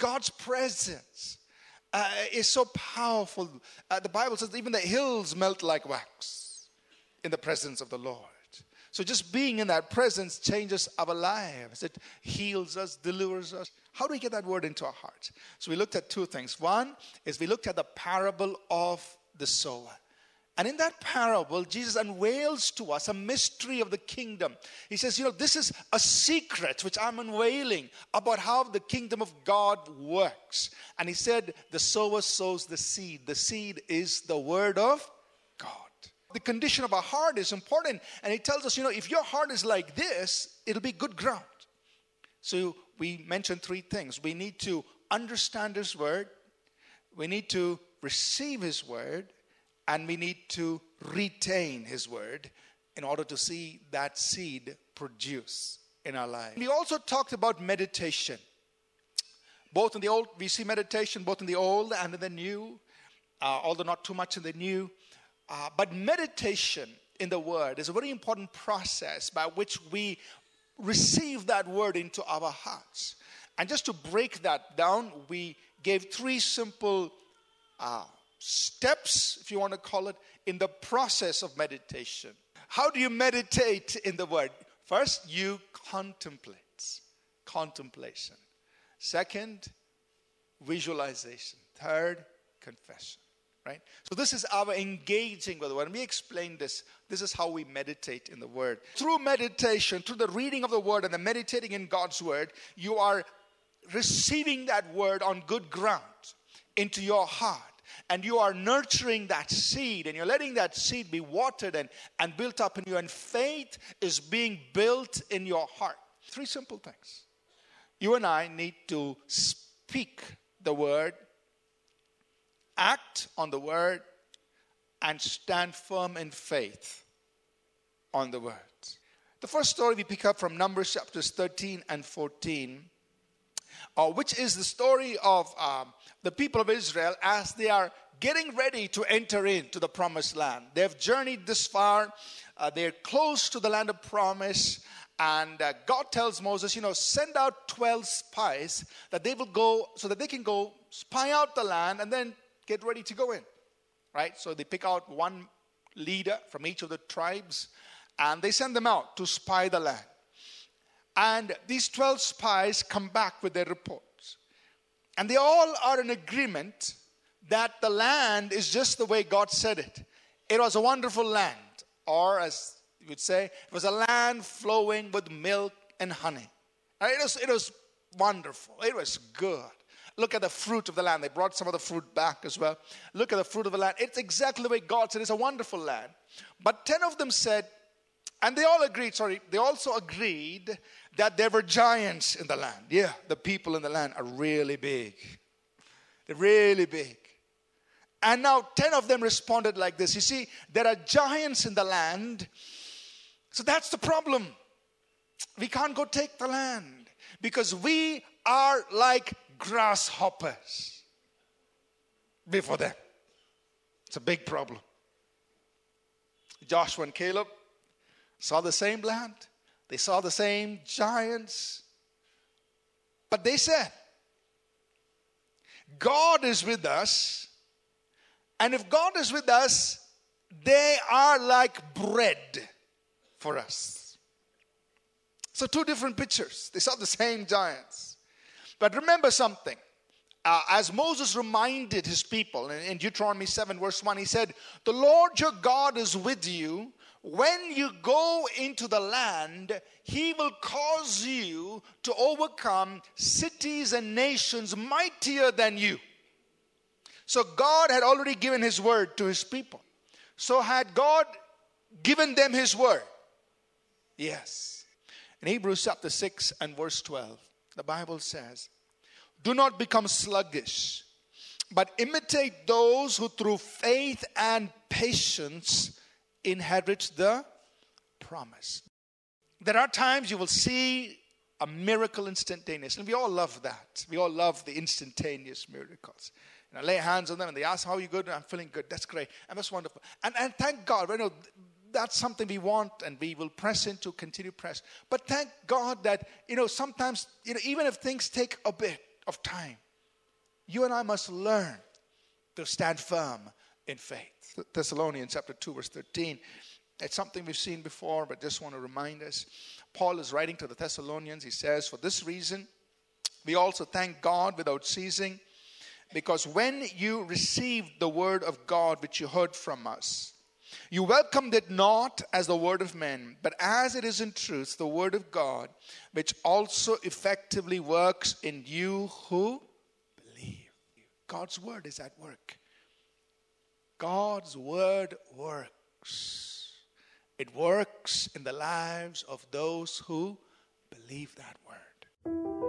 God's presence uh, is so powerful. Uh, the Bible says even the hills melt like wax in the presence of the Lord. So just being in that presence changes our lives. It heals us, delivers us. How do we get that word into our hearts? So we looked at two things. One is we looked at the parable of the sower. And in that parable, Jesus unveils to us a mystery of the kingdom. He says, You know, this is a secret which I'm unveiling about how the kingdom of God works. And he said, The sower sows the seed. The seed is the word of God. The condition of our heart is important. And he tells us, You know, if your heart is like this, it'll be good ground. So we mentioned three things. We need to understand his word, we need to receive his word and we need to retain His word in order to see that seed produce in our life. We also talked about meditation. Both in the old, we see meditation both in the old and in the new, uh, although not too much in the new. Uh, but meditation in the word is a very important process by which we receive that word into our hearts. And just to break that down, we gave three simple uh, steps, if you want to call it, in the process of meditation. How do you meditate in the Word? First, you contemplate. Contemplation. Second, visualization. Third, confession. Right? So, this is our engaging with the Word. We explain this. This is how we meditate in the Word. Through meditation, through the reading of the Word and the meditating in God's Word, you are receiving that Word on good ground into your heart and you are nurturing that seed and you're letting that seed be watered and, and built up in you, and faith is being built in your heart. Three simple things. You and I need to speak the word, act on the word, and stand firm in faith on the word. The first story we pick up from Numbers chapters 13 and 14, uh, which is the story of um, the people of Israel as they are getting ready to enter into the promised land. They've journeyed this far, uh, they're close to the land of promise. And uh, God tells Moses, you know, send out 12 spies that they will go so that they can go spy out the land and then get ready to go in. Right? So they pick out one leader from each of the tribes and they send them out to spy the land. And these 12 spies come back with their reports. And they all are in agreement that the land is just the way God said it. It was a wonderful land, or as you would say, it was a land flowing with milk and honey. Uh, it was, it was wonderful, it was good. Look at the fruit of the land. They brought some of the fruit back as well. Look at the fruit of the land. It's exactly the way God said it's a wonderful land. But 10 of them said, and they all agreed, sorry, they also agreed that there were giants in the land. Yeah, the people in the land are really big. They're really big. And now 10 of them responded like this You see, there are giants in the land. So that's the problem. We can't go take the land because we are like grasshoppers before them. It's a big problem. Joshua and Caleb saw the same land, they saw the same giants. But they said, God is with us. And if God is with us, they are like bread for us. So, two different pictures. They saw the same giants. But remember something. Uh, as Moses reminded his people in, in Deuteronomy 7, verse 1, he said, The Lord your God is with you when you go into the land, he will cause you to overcome cities and nations mightier than you. So God had already given his word to his people. So had God given them his word? Yes. In Hebrews chapter 6 and verse 12, the Bible says, Do not become sluggish, but imitate those who through faith and patience inherits the promise. There are times you will see a miracle instantaneous, and we all love that. We all love the instantaneous miracles. And I lay hands on them and they ask, How are you good? I'm feeling good. That's great. And that's wonderful. And, and thank God, you know, that's something we want and we will press into, continue press. But thank God that, you know, sometimes, you know, even if things take a bit of time, you and I must learn to stand firm in faith. Thessalonians chapter 2, verse 13. It's something we've seen before, but just want to remind us. Paul is writing to the Thessalonians. He says, For this reason, we also thank God without ceasing, because when you received the word of God which you heard from us, you welcomed it not as the word of men, but as it is in truth the word of God, which also effectively works in you who believe. God's word is at work. God's word works. It works in the lives of those who believe that word.